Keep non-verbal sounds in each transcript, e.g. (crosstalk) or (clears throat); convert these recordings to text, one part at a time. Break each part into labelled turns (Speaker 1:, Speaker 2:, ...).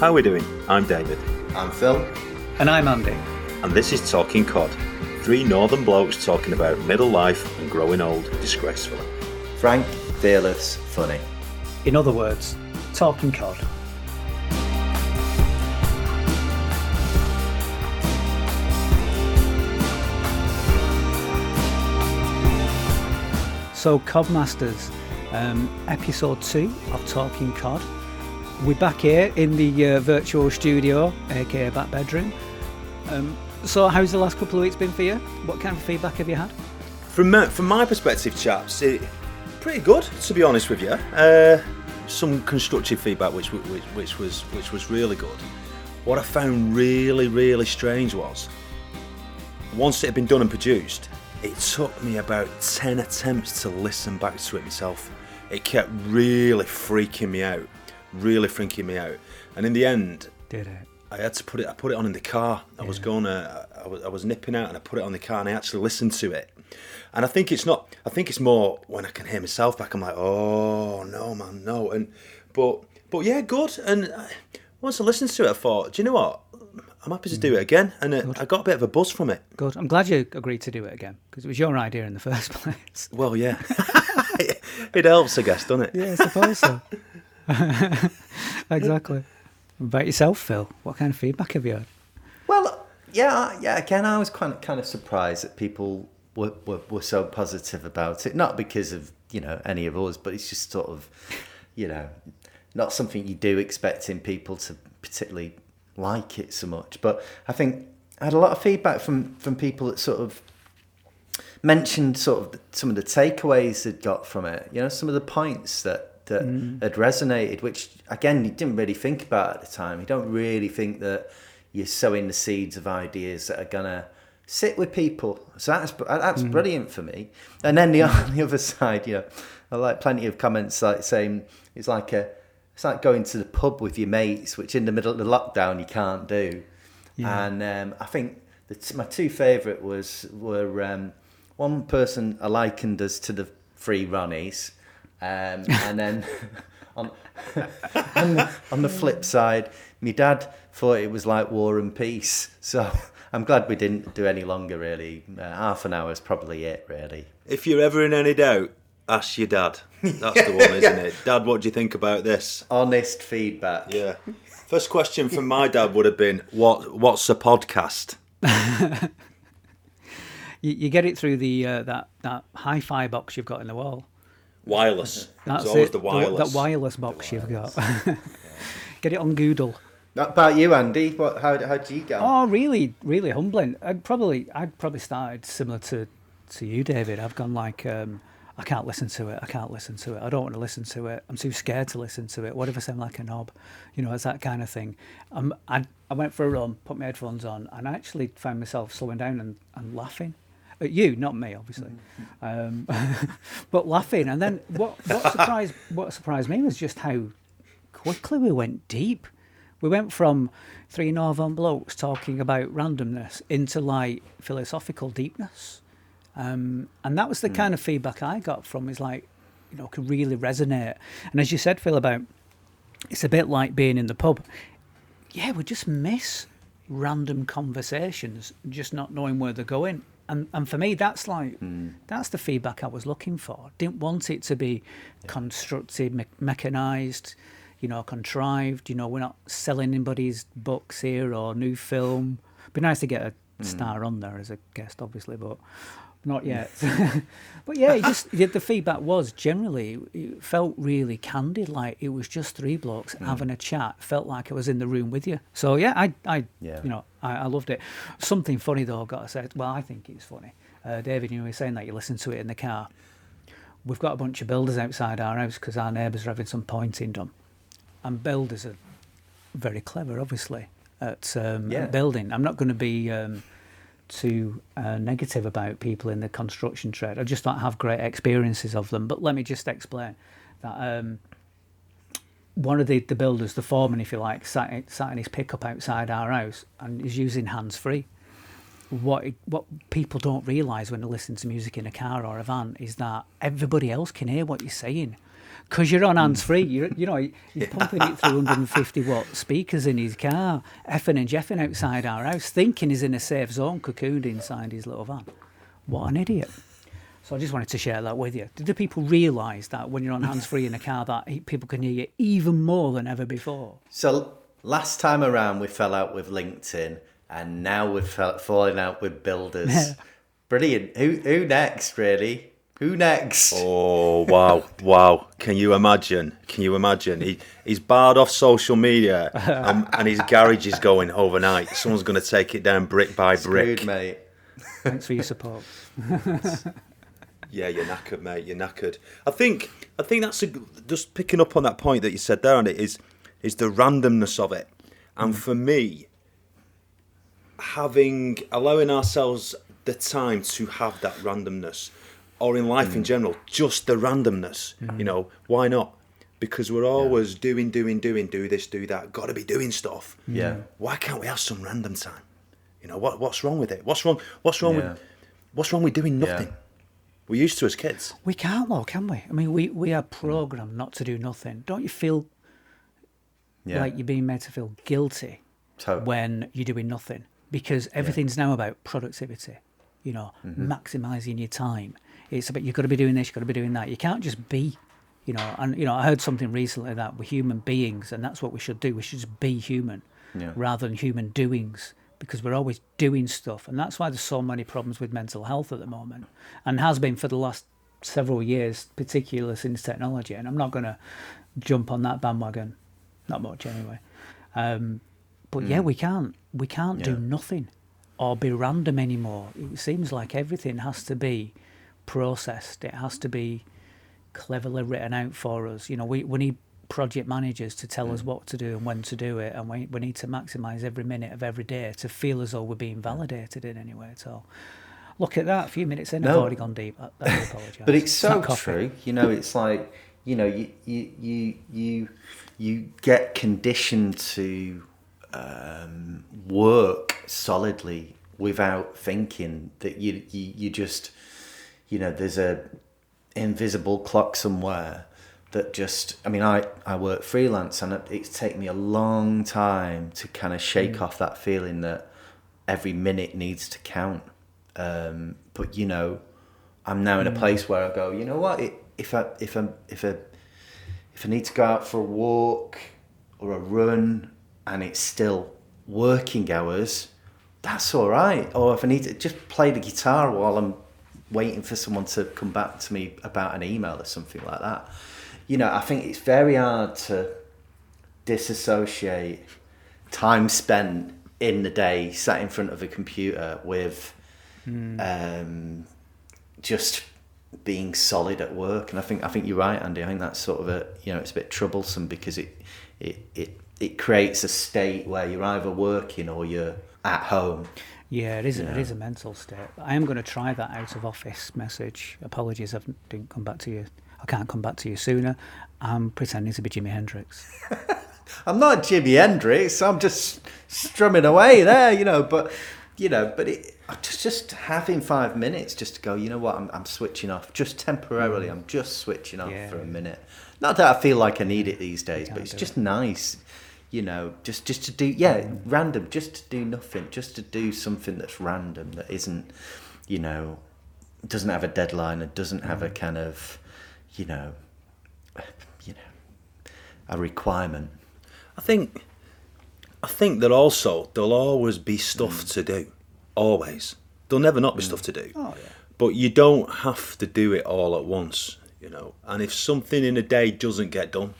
Speaker 1: How are we doing? I'm David.
Speaker 2: I'm Phil.
Speaker 3: And I'm Andy.
Speaker 1: And this is Talking Cod. Three northern blokes talking about middle life and growing old disgracefully.
Speaker 2: Frank, fearless, funny.
Speaker 3: In other words, Talking Cod. So, Codmasters, um, episode two of Talking Cod. We're back here in the uh, virtual studio, aka back bedroom. Um, so, how's the last couple of weeks been for you? What kind of feedback have you had?
Speaker 1: From my, from my perspective, chaps, it, pretty good to be honest with you. Uh, some constructive feedback, which, which which was which was really good. What I found really really strange was once it had been done and produced, it took me about 10 attempts to listen back to it myself. It kept really freaking me out, really freaking me out. And in the end,
Speaker 3: Did it?
Speaker 1: I had to put it. I put it on in the car. I was going. to I was, I was nipping out, and I put it on the car, and I actually listened to it. And I think it's not. I think it's more when I can hear myself back. I'm like, oh no, man, no. And but but yeah, good. And I- once I listened to it, I thought, do you know what? I'm happy to do it again, and uh, I got a bit of a buzz from it.
Speaker 3: Good. I'm glad you agreed to do it again because it was your idea in the (laughs) first place.
Speaker 1: Well, yeah, (laughs) it helps, I guess, doesn't it?
Speaker 3: Yeah, I suppose so. (laughs) (laughs) exactly. About yourself, Phil? What kind of feedback have you had?
Speaker 2: Well, yeah, yeah. Again, I was kind of kind of surprised that people were, were, were so positive about it. Not because of you know any of us, but it's just sort of you know not something you do expecting people to particularly like it so much. But I think I had a lot of feedback from from people that sort of mentioned sort of some of the takeaways they'd got from it. You know, some of the points that that had resonated, which again you didn't really think about at the time. You don't really think that you're sowing the seeds of ideas that are gonna sit with people. So that's that's brilliant for me. And then the (laughs) on the other side, you know, I like plenty of comments like saying it's like a it's like going to the pub with your mates, which in the middle of the lockdown you can't do. And um, I think the t- my two favourite was were um, one person I likened us to the Three Ronnies, um, and then (laughs) on (laughs) on the, on the flip side, my dad thought it was like War and Peace. So (laughs) I'm glad we didn't do any longer. Really, uh, half an hour is probably it. Really.
Speaker 1: If you're ever in any doubt, ask your dad. That's the one, isn't it? Dad, what do you think about this?
Speaker 2: Honest feedback.
Speaker 1: Yeah. First question from my dad would have been, "What? What's a podcast?"
Speaker 3: You, you get it through the uh, that that hi-fi box you've got in the wall.
Speaker 1: Wireless. (laughs)
Speaker 3: That's
Speaker 1: it's always
Speaker 3: it.
Speaker 1: the wireless.
Speaker 3: that wireless box you've got. (laughs) get it on Google.
Speaker 2: What about you, Andy? What? How how do you get? on?
Speaker 3: Oh, really, really humbling. I'd probably, I'd probably started similar to, to you, David. I've gone like, um, I can't listen to it. I can't listen to it. I don't want to listen to it. I'm too scared to listen to it. What if I sound like a knob? You know, it's that kind of thing. Um, I, I went for a run, put my headphones on, and I actually found myself slowing down and, and laughing. At you, not me, obviously, um, (laughs) but laughing. And then what, what surprised, what surprised me was just how quickly we went deep. We went from three northern blokes talking about randomness into like philosophical deepness. Um, and that was the kind of feedback I got from is like, you know, could really resonate. And as you said, Phil, about it's a bit like being in the pub. Yeah, we just miss random conversations, just not knowing where they're going. And and for me, that's like hmm. that's the feedback I was looking for. Didn't want it to be constructed, me- mechanized, you know, contrived. You know, we're not selling anybody's books here or new film. Be nice to get a hmm. star on there as a guest, obviously, but not yet. (laughs) but yeah, just the feedback was generally it felt really candid, like it was just three blokes having a chat. Felt like I was in the room with you. So yeah, I, I,
Speaker 2: Yeah.
Speaker 3: you know, I, I loved it. Something funny though, I've got to say. Well, I think it's funny. Uh, David, you were saying that you listened to it in the car. We've got a bunch of builders outside our house because our neighbours are having some pointing done, and builders are very clever, obviously, at, um,
Speaker 2: Yeah.
Speaker 3: at building. I'm not going to be um, too uh, negative about people in the construction trade. I just don't have great experiences of them. But let me just explain that um, one of the, the builders, the foreman, if you like, sat, sat in his pickup outside our house and is using hands free. What what people don't realise when they listen to music in a car or a van is that everybody else can hear what you're saying because you're on hands hmm. free. You you know he's (laughs) pumping it through 150 watt speakers in his car, effing and jeffing outside our house, thinking he's in a safe zone, cocooned inside his little van. What an idiot! So I just wanted to share that with you. Did the people realise that when you're on hands free in a car, that people can hear you even more than ever before?
Speaker 2: So last time around we fell out with LinkedIn, and now we're falling out with builders. (laughs) Brilliant. Who who next? Really? Who next?
Speaker 1: Oh wow, wow! Can you imagine? Can you imagine? He he's barred off social media, and, (laughs) and his garage is going overnight. Someone's going to take it down brick by brick.
Speaker 2: Screwed, mate.
Speaker 3: Thanks for your support. (laughs)
Speaker 1: Yeah, you're knackered, mate. You're knackered. I think I think that's a, just picking up on that point that you said there, and it is is the randomness of it. And mm. for me, having allowing ourselves the time to have that randomness, or in life in mm. general, just the randomness. Mm-hmm. You know, why not? Because we're always doing, doing, doing, do this, do that. Got to be doing stuff.
Speaker 2: Yeah. Mm-hmm.
Speaker 1: Why can't we have some random time? You know, what what's wrong with it? What's wrong? What's wrong
Speaker 2: Yeah.
Speaker 1: with what's wrong with doing nothing? We're used to as kids.
Speaker 3: We can't though, can we? I mean, we, we are programmed not to do nothing. Don't you feel
Speaker 2: Yeah.
Speaker 3: like you're being made to feel guilty
Speaker 2: Totally.
Speaker 3: when you're doing nothing? Because everything's now about productivity, you know,
Speaker 2: Mm-hmm.
Speaker 3: maximizing your time. It's about you've got to be doing this, you've got to be doing that. You can't just be, you know. And you know, I heard something recently that we're human beings, and that's what we should do. We should just be human,
Speaker 2: Yeah.
Speaker 3: rather than human doings, because we're always doing stuff, and that's why there's so many problems with mental health at the moment, and has been for the last several years, particularly since technology. And I'm not going to jump on that bandwagon, not much anyway. Um, but yeah, we can't we can't do
Speaker 2: Mm.
Speaker 3: Nothing or be random anymore. It seems like everything has to be processed. It has to be cleverly written out for us. You know, we, we need project managers to tell
Speaker 2: Mm.
Speaker 3: us what to do and when to do it, and we, we need to maximise every minute of every day to feel as though we're being validated in any way at all. Look at that, a few minutes in, I've already gone deep. I, I (laughs) apologise.
Speaker 2: But it's so true. You know, it's like you know, you you you you, you get conditioned to um, work solidly without thinking that you, you you just you know there's a invisible clock somewhere that just I mean I I work freelance and it, it's taken me a long time to kind of shake off that feeling that every minute needs to count. Um, but you know I'm now in a place where I go you know what? It, if I if I if I if I need to go out for a walk or a run and it's still working hours, that's all right. Or if I need to just play the guitar while I'm waiting for someone to come back to me about an email or something like that. You know, I think it's very hard to disassociate time spent in the day sat in front of a computer with um, just being solid at work. And I think I think you're right, Andy. I think that's sort of a you know it's a bit troublesome because it it it, it creates a state where you're either working or you're at home.
Speaker 3: Yeah, it is. It is a mental state. I am going to try that out of office message. Apologies, I didn't come back to you. I can't come back to you sooner. I'm pretending to be Jimi Hendrix. (laughs)
Speaker 2: I'm not Jimi Hendrix. I'm just strumming away there, you know. But you know, but it just just having five minutes just to go. You know what? I'm I'm switching off just temporarily. I'm just switching off
Speaker 3: Mm. Yeah.
Speaker 2: for a minute. Not that I feel like I need it these days, but it's just nice. You know, just just to do yeah,
Speaker 3: Mm.
Speaker 2: random, just to do nothing, just to do something that's random that isn't, you know, doesn't have a deadline. It doesn't have
Speaker 3: Mm.
Speaker 2: a kind of, you know, you know, a requirement.
Speaker 1: I think I think that also there'll always be stuff to do. Always. There'll never not be stuff to do.
Speaker 3: Oh, yeah.
Speaker 1: But you don't have to do it all at once, you know. And if something in a day doesn't get done,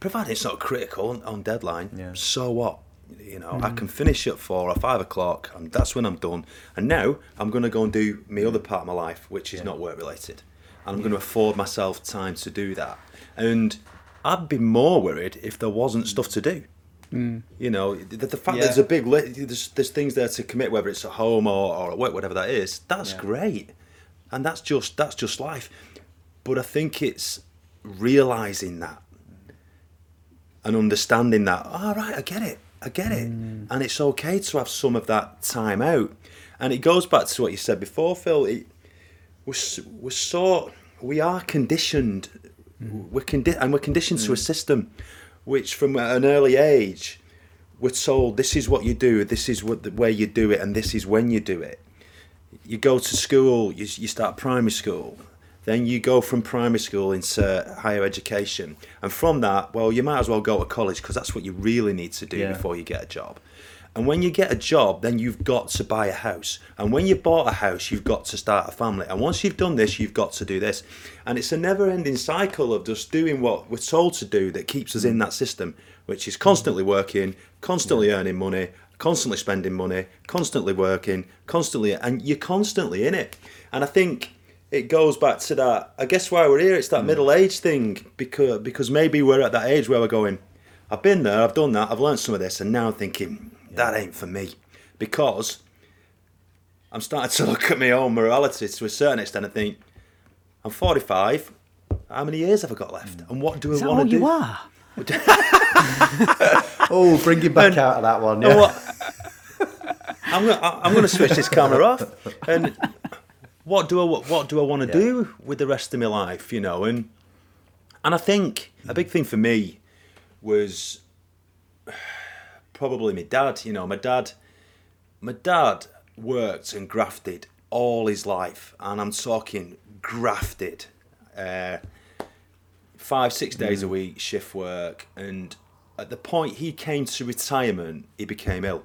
Speaker 1: provided it's not critical on, on deadline,
Speaker 2: Yeah.
Speaker 1: so what? You know, I mm. can finish at four or five o'clock, and that's when I'm done. And now I'm going to go and do my other part of my life, which is not work related. And I'm going to afford myself time to do that. And I'd be more worried if there wasn't stuff to do. Mm. You know, the, the fact
Speaker 2: Yeah.
Speaker 1: there's a big li- there's, there's things there to commit, whether it's at home or, or at work, whatever that is. That's
Speaker 2: Yeah.
Speaker 1: great, and that's just that's just life. But I think it's realizing that and understanding that. All right, I get it, I get it, mm. and it's okay to have some of that time out. And it goes back to what you said before, Phil. It, we're we're so we are conditioned mm. we're condi- and we're conditioned to a mm. system which, from an early age, we're told this is what you do, this is what the way you do it, and this is when you do it. You go to school, you, you start primary school, then you go from primary school into higher education, and from that, well, you might as well go to college because that's what you really need to do
Speaker 2: Yeah.
Speaker 1: before you get a job. And when you get a job, then you've got to buy a house. And when you bought a house, you've got to start a family. And once you've done this, you've got to do this. And it's a never ending cycle of just doing what we're told to do that keeps us in that system, which is constantly working, constantly earning money, constantly spending money, constantly working, constantly, and you're constantly in it. And I think it goes back to that. I guess why we're here, it's that hmm. middle age thing because because maybe we're at that age where we're going. I've been there, I've done that, I've learned some of this, and now I'm thinking that ain't for me because I'm starting to (laughs) look at my own morality to a certain extent and think I'm 45. How many years have I got left? Hmm. And what do
Speaker 3: Is
Speaker 1: I want to do?
Speaker 3: you are? (laughs)
Speaker 2: Oh, bring you back out of that one. Yeah.
Speaker 1: what? I'm gonna I'm gonna switch this camera off and what do I what do I want to
Speaker 2: Yeah.
Speaker 1: do with the rest of my life? You know, and and I think a big thing for me was probably my dad. You know, my dad my dad worked and grafted all his life, and I'm talking grafted. Uh, five, six days a week, shift work, and at the point he came to retirement, he became ill,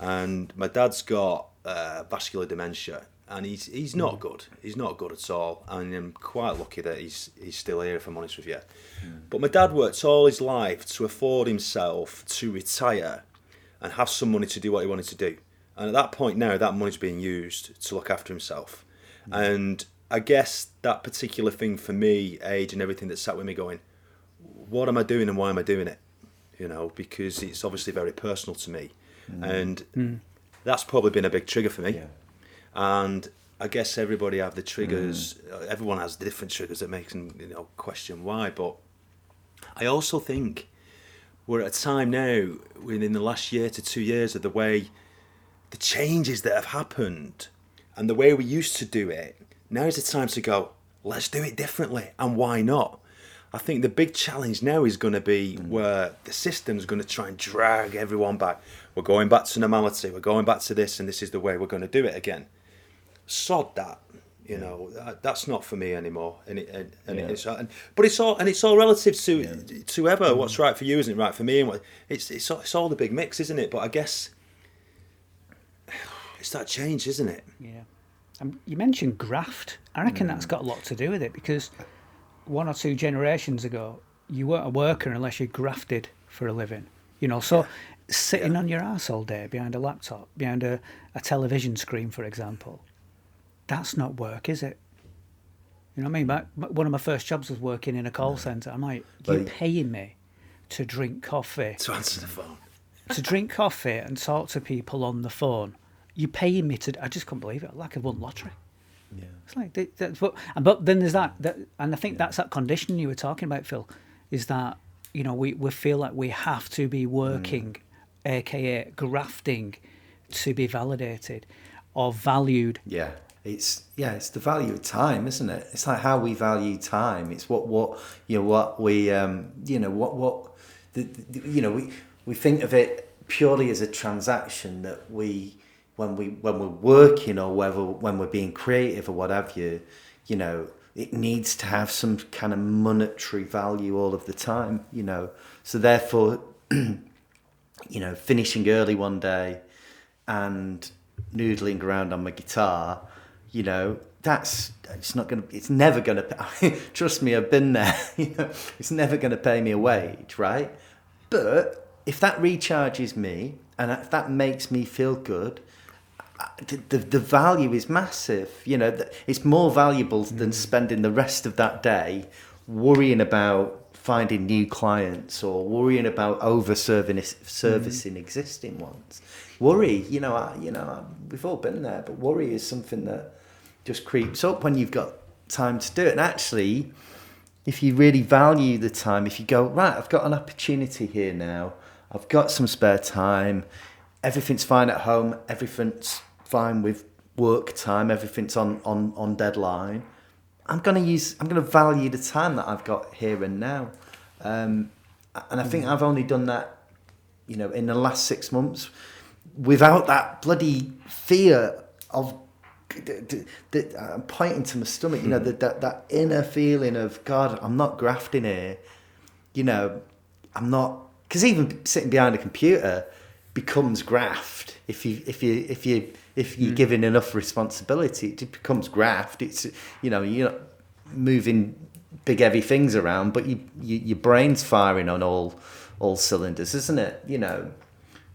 Speaker 1: and my dad's got uh, vascular dementia, and he's he's hmm. not good. He's not good at all, and I'm quite lucky that he's he's still here. If I'm honest with you, hmm. but my dad worked all his life to afford himself to retire and have some money to do what he wanted to do. And at that point now, that money's being used to look after himself. Hmm. And I guess that particular thing for me, age and everything that sat with me going, what am I doing and why am I doing it? You know, because it's obviously very personal to me. And that's probably been a big trigger for me.
Speaker 2: Yeah.
Speaker 1: And I guess everybody have the triggers. uh, Everyone has different triggers that make them, you know, question why. But I also think we're at a time now within the last year to two years of the way the changes that have happened and the way we used to do it. Now is the time to go. Let's do it differently, and why not? I think the big challenge now is going to be where the system's going to try and drag everyone back. We're going back to normality. We're going back to this, and this is the way we're going to do it again. Sod that, you know. That, that's not for me anymore. And, it, and, and
Speaker 2: Yeah.
Speaker 1: it's and, but it's all and it's all relative to to ever. Mm. What's right for you isn't right for me, and what it's it's all, it's all the big mix, isn't it? But I guess (sighs) it's that change, isn't it?
Speaker 3: Yeah. Um, you mentioned graft. I reckon that's mm. got a lot to do with it because one or two generations ago, you weren't a worker unless you grafted for a living. You know, so sitting on your ass all day behind a laptop, behind a, a television screen, for example, that's not work, is it? You know what I mean? My, one of my first jobs was working in a call centre. I'm like, you're
Speaker 2: Like-
Speaker 3: paying me to drink coffee
Speaker 1: To answer the phone.
Speaker 3: to drink coffee and talk to people on the phone. You're paying me to? I just couldn't believe it. Like I won lottery.
Speaker 2: Yeah.
Speaker 3: It's like that- that's but but then there's that, that and I think that's that condition you were talking about, Phil. Is that you know we, we feel like we have to be working, mm. aka grafting, to be validated or valued.
Speaker 2: Yeah, it's yeah, it's the value of time, isn't it? It's like how we value time. It's what what you know what we um you know what what the, the, you know we we think of it purely as a transaction that we when we when we're working or whether when we're being creative or whatever you you know it needs to have some kind of monetary value all of the time you know so therefore (clears throat) you know, finishing early one day and noodling around on my guitar, you know, that's it's not gonna, it's never gonna. (laughs) Trust me, I've been there. (laughs) You know, it's never gonna pay me a wage, right? But if that recharges me and if that makes me feel good, the, the, the value is massive. You know, it's more valuable than mm. spending the rest of that day worrying about finding new clients or worrying about over serving mm. servicing existing ones. Worry, you know, I, you know, I- we've all been there, but worry is something that just creeps up when you've got time to do it. And actually, if you really value the time, if you go, right, I've got an opportunity here now, I've got some spare time, everything's fine at home, everything's fine with work time, everything's on, on, on deadline, I'm going to use, I'm going to value the time that I've got here and now. Um, and I think I've only done that, you know, in the last six months without that bloody fear of that I'm pointing to my stomach, you know, that, that that inner feeling of God, I'm not grafting here, you know, I'm not because even sitting behind a computer becomes graft if you if you if you if you're mm. given enough responsibility, it becomes graft. It's you know you're not moving big heavy things around, but you, you your brain's firing on all all cylinders, isn't it? You know,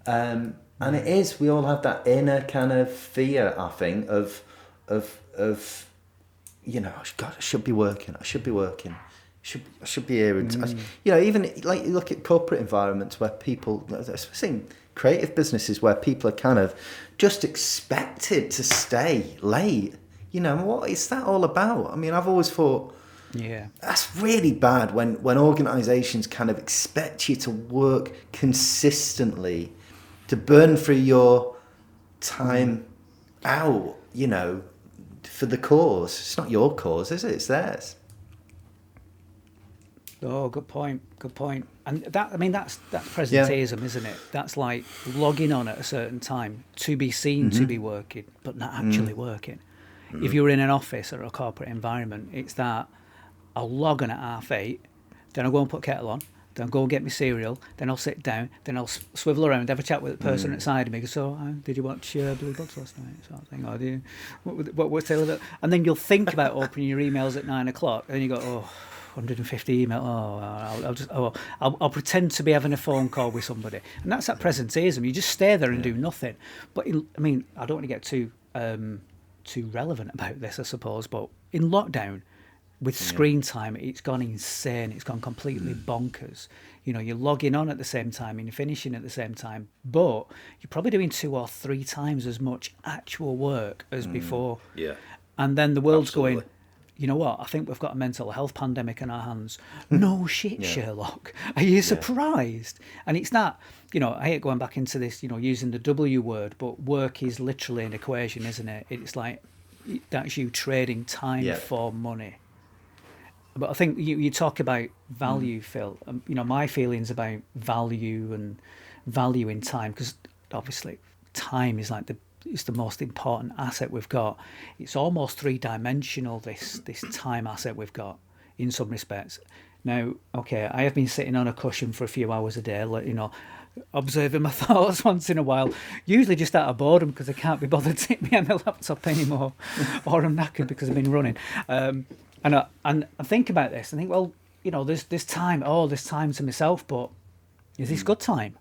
Speaker 2: um, and it is. We all have that inner kind of fear, I think, of of of you know, God, I should be working. I should be working. I should I should be here. Mm. you know, even like you look at corporate environments where people, especially in creative businesses, where people are kind of just expected to stay late. You know, what is that all about? I mean, I've always thought
Speaker 3: yeah.
Speaker 2: That's really bad when, when organizations kind of expect you to work consistently, to burn through your time out, you know, for the cause. It's not your cause, is it? It's theirs.
Speaker 3: Oh, good point. Good point. And that, I mean, that's that's presenteeism, yeah. isn't it? That's like logging on at a certain time to be seen mm-hmm. to be working, but not actually mm. working. Mm. If you're in an office or a corporate environment, it's that I'll log on at half eight, then I'll go and put kettle on, then I'll go get my cereal, then I'll sit down, then I'll swivel around, have a chat with the person mm. side of me. Go, so, uh, did you watch uh, Blue Bloods last night? Sort of thing. Or do you, what, what, what's the And then you'll think about (laughs) opening your emails at nine o'clock, and you go, oh, 150 email. Oh, I'll, I'll just, oh, I'll, I'll, pretend to be having a phone call with somebody, and that's that presenteeism. You just stay there and yeah. do nothing. But in, I mean, I don't want to get too um, too relevant about this, I suppose. But in lockdown, with screen time, it's gone insane. It's gone completely mm. bonkers. You know, you're logging on at the same time and you're finishing at the same time, but you're probably doing two or three times as much actual work as mm. before.
Speaker 1: Yeah.
Speaker 3: And then the world's Absolutely. going, you know what? I think we've got a mental health pandemic in our hands. (laughs) no shit, yeah. Sherlock. (laughs) Are you surprised? Yeah. And it's not, you know, I hate going back into this, you know, using the W word, but work is literally an equation, isn't it? It's like that's you trading time yeah. for money but I think you, you talk about value, mm. Phil. Um, you know, my feelings about value and value in time, because obviously time is like the it's the most important asset we've got. It's almost three dimensional. This this time asset we've got in some respects. Now, okay, I have been sitting on a cushion for a few hours a day, you know, observing my (laughs) thoughts once in a while. Usually just out of boredom because I can't be bothered to me on my (laughs) laptop anymore, or I'm knackered because I've been running. Um, and I, and I think about this and think, well, you know, there's this time, oh, this time to myself, but is this hmm. good time?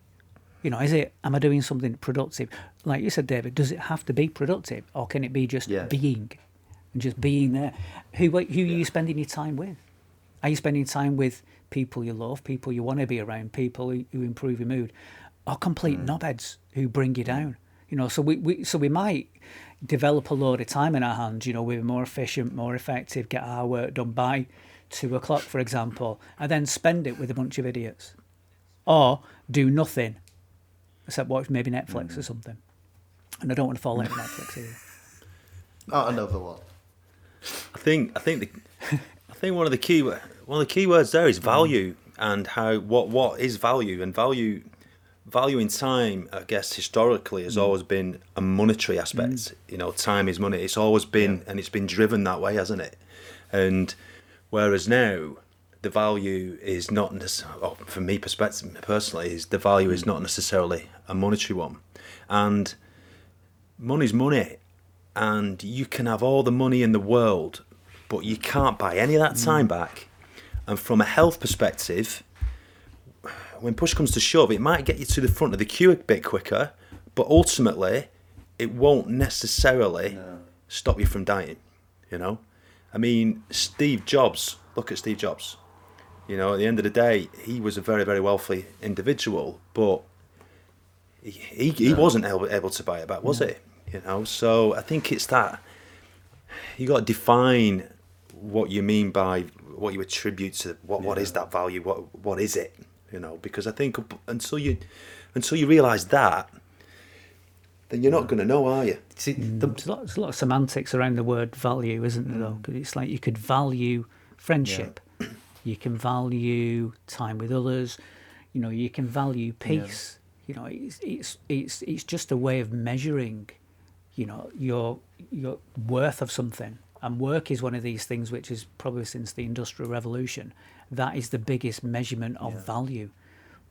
Speaker 3: You know, is it? Am I doing something productive? Like you said, David, does it have to be productive, or can it be just yeah. being, and just being there? Who who yeah. are you spending your time with? Are you spending time with people you love, people you want to be around, people who, who improve your mood, or complete mm. knobheads who bring you down? You know, so we, we so we might develop a load of time in our hands. You know, we're more efficient, more effective, get our work done by two o'clock, for example, and then spend it with a bunch of idiots, or do nothing except watch maybe Netflix mm. or something. And I don't want to fall into Netflix either. (laughs)
Speaker 2: Not another one.
Speaker 1: I think I think the I think one of the key one of the key words there is value mm. and how what what is value and value value in time, I guess, historically has mm. always been a monetary aspect. Mm. You know, time is money. It's always been, yeah. and it's been driven that way, hasn't it? And whereas now, the value is not necessarily, oh, from me perspective personally, is the value mm. is not necessarily a monetary one, and money's money, and you can have all the money in the world, but you can't buy any of that time mm. back. And from a health perspective, when push comes to shove, it might get you to the front of the queue a bit quicker, but ultimately, it won't necessarily no. stop you from dying. You know, I mean, Steve Jobs. Look at Steve Jobs. You know, at the end of the day, he was a very, very wealthy individual, but he he, he no. wasn't able, able to buy it back, was no. he? You know, so I think it's that you got to define what you mean by what you attribute to what yeah. what is that value? What what is it? You know, because I think until you until you realise that, then you're not going to know, are you?
Speaker 2: See,
Speaker 3: Mm. There's a, lot, there's a lot of semantics around the word value, isn't there? Though, 'Cause it's like you could value friendship, you can value time with others, you know, you can value peace. You know, it's it's it's it's just a way of measuring, you know, your your worth of something. And work is one of these things which is probably since the industrial revolution, that is the biggest measurement of value.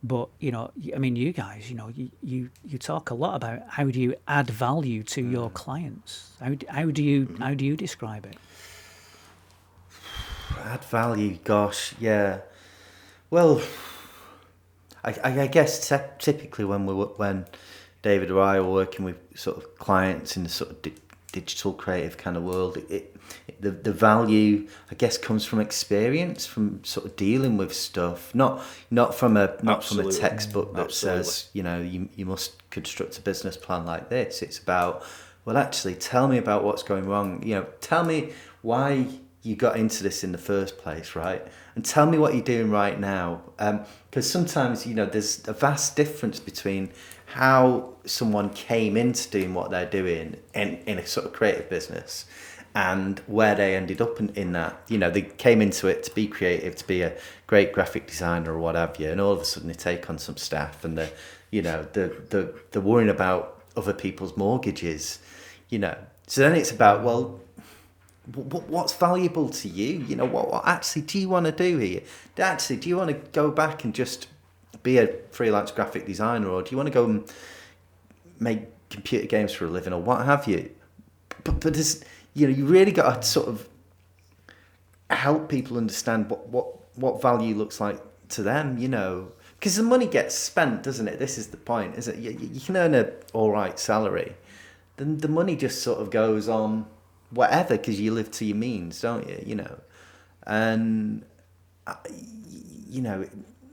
Speaker 3: But you know, I mean, you guys, you know, you, you you talk a lot about how do you add value to your mm. clients? How how do you mm-hmm. how do you describe it? (sighs)
Speaker 2: add value, gosh, yeah. Well, I, I guess typically when we when David or I are working with sort of clients in the sort of digital creative kind of world, it, it the the value I guess comes from experience, from sort of dealing with stuff, not not from a not
Speaker 1: Absolutely.
Speaker 2: from a textbook that
Speaker 1: Absolutely.
Speaker 2: says you know you you must construct a business plan like this. It's about well, actually, tell me about what's going wrong. You know, tell me why you got into this in the first place, right? And tell me what you're doing right now. Um, because sometimes, you know, there's a vast difference between how someone came into doing what they're doing in, in a sort of creative business and where they ended up in, in that. You know, they came into it to be creative, to be a great graphic designer or what have you, and all of a sudden they take on some staff and they're, you know, they're, they're, they're worrying about other people's mortgages, you know. So then it's about, well, what, what's valuable to you? You know, what, what actually do you want to do here? Actually, do you want to go back and just be a freelance graphic designer, or do you want to go and make computer games for a living, or what have you? But, but there's, you know, you really got to sort of help people understand what, what, what value looks like to them, you know. Because the money gets spent, doesn't it? This is the point, is it? You, you can earn a all right salary, then the money just sort of goes on whatever because you live to your means, don't you? You know, and uh, you know,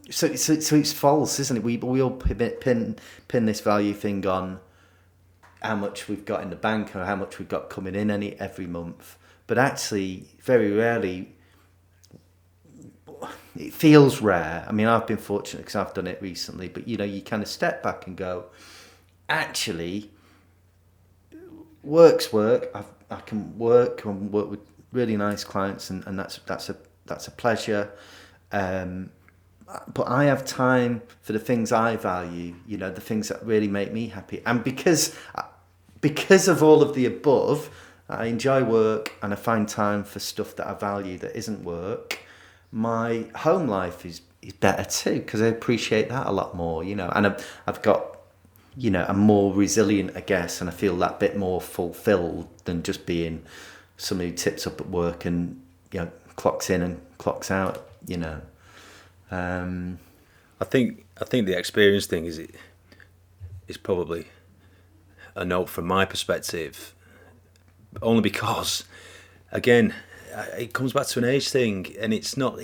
Speaker 2: so so so it's false, isn't it? We we all pin pin this value thing on how much we've got in the bank or how much we've got coming in any every month, but actually, very rarely. It feels rare. I mean, I've been fortunate because I've done it recently, but you know, you kind of step back and go, actually, work's work. I've, I can work and work with really nice clients, and, and that's that's a that's a pleasure. Um, but I have time for the things I value. You know, the things that really make me happy, and because because of all of the above, I enjoy work and I find time for stuff that I value that isn't work. My home life is is better too because I appreciate that a lot more. You know, and I've, I've got you know, I'm more resilient, I guess, and I feel that bit more fulfilled than just being somebody who tips up at work and you know clocks in and clocks out. You know, um,
Speaker 1: I think I think the experience thing is is probably a note from my perspective, only because, again, it comes back to an age thing, and it's not.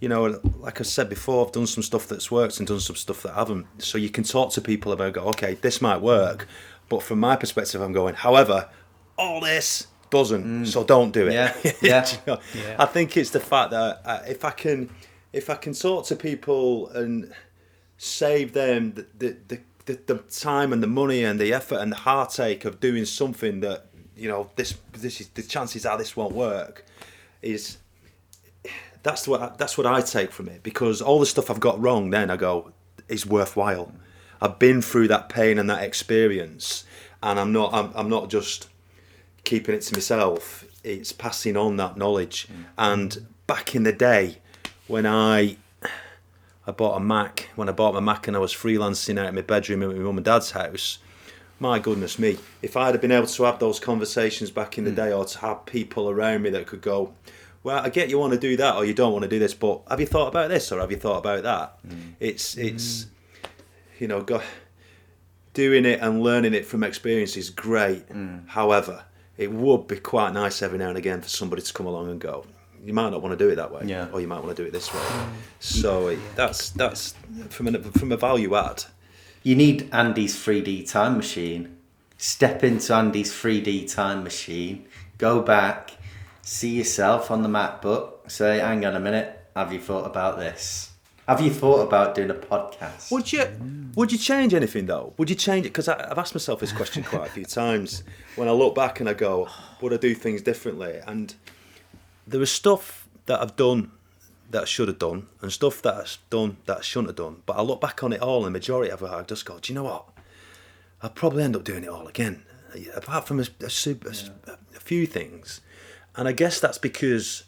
Speaker 1: You know, like I said before, I've done some stuff that's worked and done some stuff that haven't. So you can talk to people about, go, okay, this might work, but from my perspective, I'm going. However, all this doesn't, so don't do it.
Speaker 2: Yeah, (laughs) yeah.
Speaker 1: You know?
Speaker 3: Yeah.
Speaker 1: I think it's the fact that uh, if I can, if I can talk to people and save them the, the, the, the, time and the money and the effort and the heartache of doing something that you know this this is the chances are this won't work is that's what I, that's what I take from it because all the stuff I've got wrong then I go is worthwhile. I've been through that pain and that experience and I'm not I'm, I'm not just keeping it to myself. It's passing on that knowledge. Mm. And back in the day when I I bought a Mac when I bought my Mac and I was freelancing out in my bedroom at my mum and dad's house. My goodness me, if I'd have been able to have those conversations back in the hmm. day or to have people around me that could go, Well, I get you want to do that or you don't want to do this, but have you thought about this or have you thought about that? Hmm. It's it's hmm. you know, go, doing it and learning it from experience is great. However, it would be quite nice every now and again for somebody to come along and go, you might not want to do it that way,
Speaker 2: Yeah.
Speaker 1: or you might want to do it this way. Mm. So it, that's that's from a from a value add.
Speaker 2: you need Andy's 3D time machine. Step into Andy's 3D time machine. Go back. See yourself on the MacBook. Say, hang on a minute. Have you thought about this? Have you thought about doing a podcast?
Speaker 1: Would you would you change anything though? Would you change it? Because I've asked myself this question quite a few (laughs) times. When I look back and I go, would I do things differently? And there is stuff that I've done that I should have done, and stuff that I've done that I shouldn't have done. But I look back on it all, and the majority of it, I just go, do you know what? I'll probably end up doing it all again, apart from a, a, super, a, a few things. And I guess that's because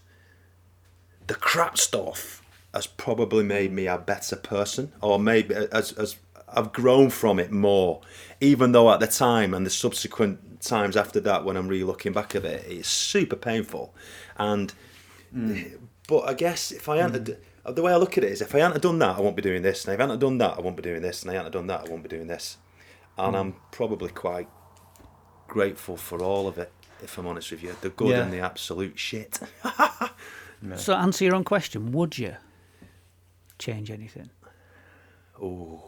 Speaker 1: the crap stuff has probably made me a better person, or maybe as, as I've grown from it more. Even though at the time and the subsequent times after that, when I'm really looking back at it, it's super painful. And but I guess if I hadn't, mm. the way I look at it is, if I hadn't done that, I won't be doing this, and if I hadn't done that, I won't be doing this, and I hadn't done that, I won't be doing this. And mm. I'm probably quite grateful for all of it, if I'm honest with you, the good yeah. and the absolute shit. (laughs)
Speaker 3: no. So, answer your own question: Would you change anything?
Speaker 1: Oh,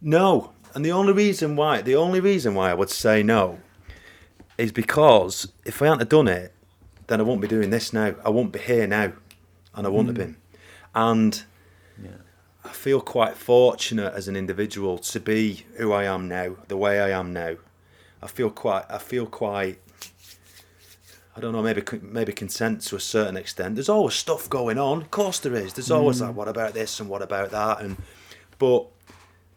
Speaker 1: no. And the only reason why, the only reason why I would say no, is because if I hadn't done it, then I won't be doing this now. I won't be here now, and I wouldn't mm. have been. And yeah. I feel quite fortunate as an individual to be who I am now, the way I am now. I feel quite. I feel quite. I don't know, maybe maybe content to a certain extent. There's always stuff going on. Of course there is. There's always mm. like, what about this and what about that? And but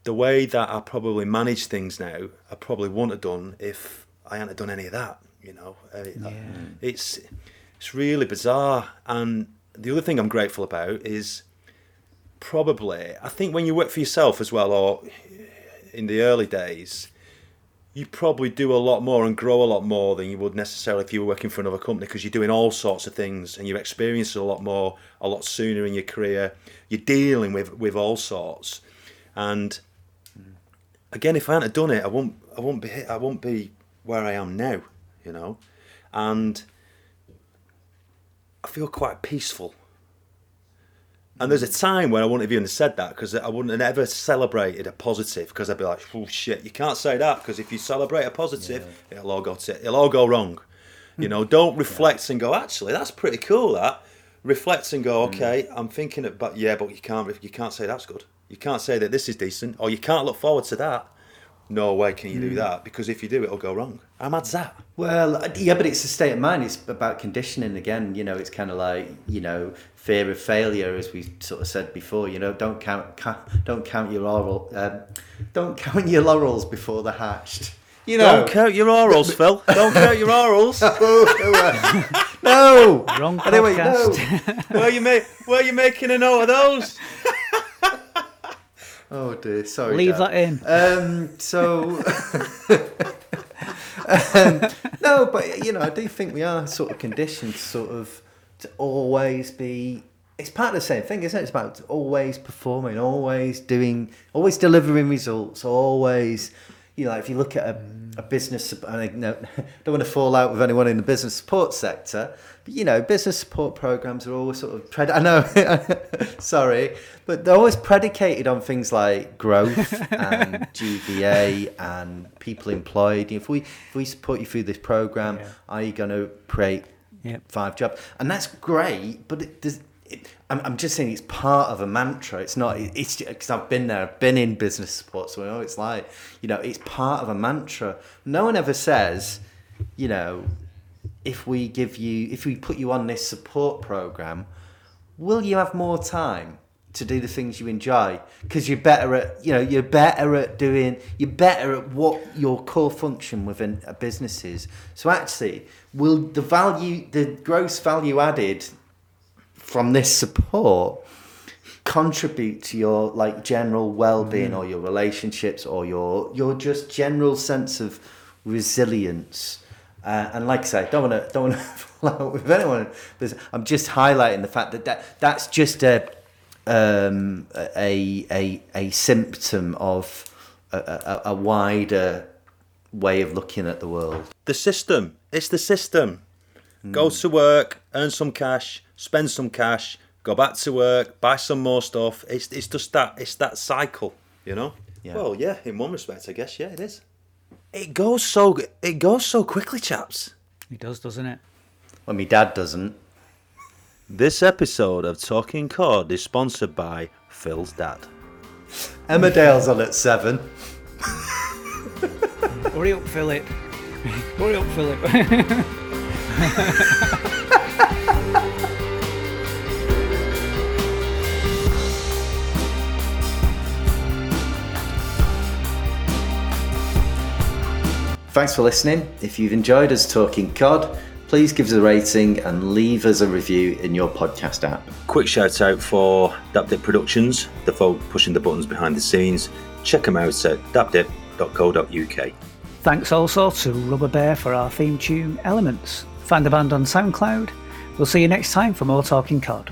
Speaker 1: the way that I probably manage things now, I probably wouldn't have done if I hadn't done any of that. You know, uh, yeah. it's it's really bizarre. And the other thing I'm grateful about is probably I think when you work for yourself as well, or in the early days, you probably do a lot more and grow a lot more than you would necessarily if you were working for another company because you're doing all sorts of things and you're experiencing a lot more a lot sooner in your career. You're dealing with with all sorts, and again, if I hadn't done it, I won't I won't be I won't be where I am now you know, and I feel quite peaceful. And there's a time when I wouldn't have even said that because I wouldn't have ever celebrated a positive because I'd be like, oh shit, you can't say that because if you celebrate a positive, yeah. it'll all go it'll all go wrong. You know, don't reflect yeah. and go, actually, that's pretty cool. That reflect and go, mm. okay, mm. I'm thinking about yeah, but you can't you can't say that's good. You can't say that this is decent, or you can't look forward to that no way can you do hmm. that because if you do, it'll go wrong. How mad's that?
Speaker 2: Well, yeah, but it's a state of mind. It's about conditioning again. You know, it's kind of like you know fear of failure, as we sort of said before. You know, don't count, count don't count your laurel, um, don't count your laurels before they're hatched. You know,
Speaker 1: don't count your orals, (laughs) Phil. Don't count your orals. (laughs)
Speaker 2: no,
Speaker 3: wrong podcast. Anyway,
Speaker 1: no. (laughs) where you make where you making a note of those?
Speaker 2: Oh dear, sorry.
Speaker 3: Leave Dad. that in.
Speaker 2: Um, so, (laughs) um, no, but you know, I do think we are sort of conditioned to sort of to always be. It's part of the same thing, isn't it? It's about always performing, always doing, always delivering results, always. You know, if you look at a, a business, I (laughs) don't want to fall out with anyone in the business support sector, but you know, business support programs are always sort of pred- I know, (laughs) sorry, but they're always predicated on things like growth (laughs) and GVA and people employed. If we if we support you through this program, yeah. are you going to create yep. five jobs? And that's great, but it does. It, I'm, I'm just saying it's part of a mantra. It's not. It's because I've been there. I've been in business support, so I know it's like. You know, it's part of a mantra. No one ever says, you know, if we give you if we put you on this support program will you have more time to do the things you enjoy because you're better at you know you're better at doing you're better at what your core function within a business is so actually will the value the gross value added from this support contribute to your like general well-being mm. or your relationships or your your just general sense of resilience uh, and like I say, don't want to don't want to fall out with anyone. I'm just highlighting the fact that, that that's just a um, a, a a symptom of a, a, a wider way of looking at the world.
Speaker 1: The system. It's the system. Mm. Go to work, earn some cash, spend some cash, go back to work, buy some more stuff. It's it's just that it's that cycle, you know. Yeah. Well, yeah, in one respect, I guess, yeah, it is. It goes so it goes so quickly, chaps.
Speaker 3: It does, doesn't it?
Speaker 2: Well, my dad doesn't.
Speaker 1: This episode of Talking Cod is sponsored by Phil's dad.
Speaker 2: Emmerdale's on at seven.
Speaker 3: Hurry up, Philip. (laughs) Hurry up, Philip. (laughs)
Speaker 2: Thanks for listening. If you've enjoyed us talking COD, please give us a rating and leave us a review in your podcast app.
Speaker 1: Quick shout out for Dapdip Productions, the folk pushing the buttons behind the scenes. Check them out at dapdip.co.uk.
Speaker 3: Thanks also to Rubber Bear for our theme tune, Elements. Find the band on SoundCloud. We'll see you next time for more Talking Cod.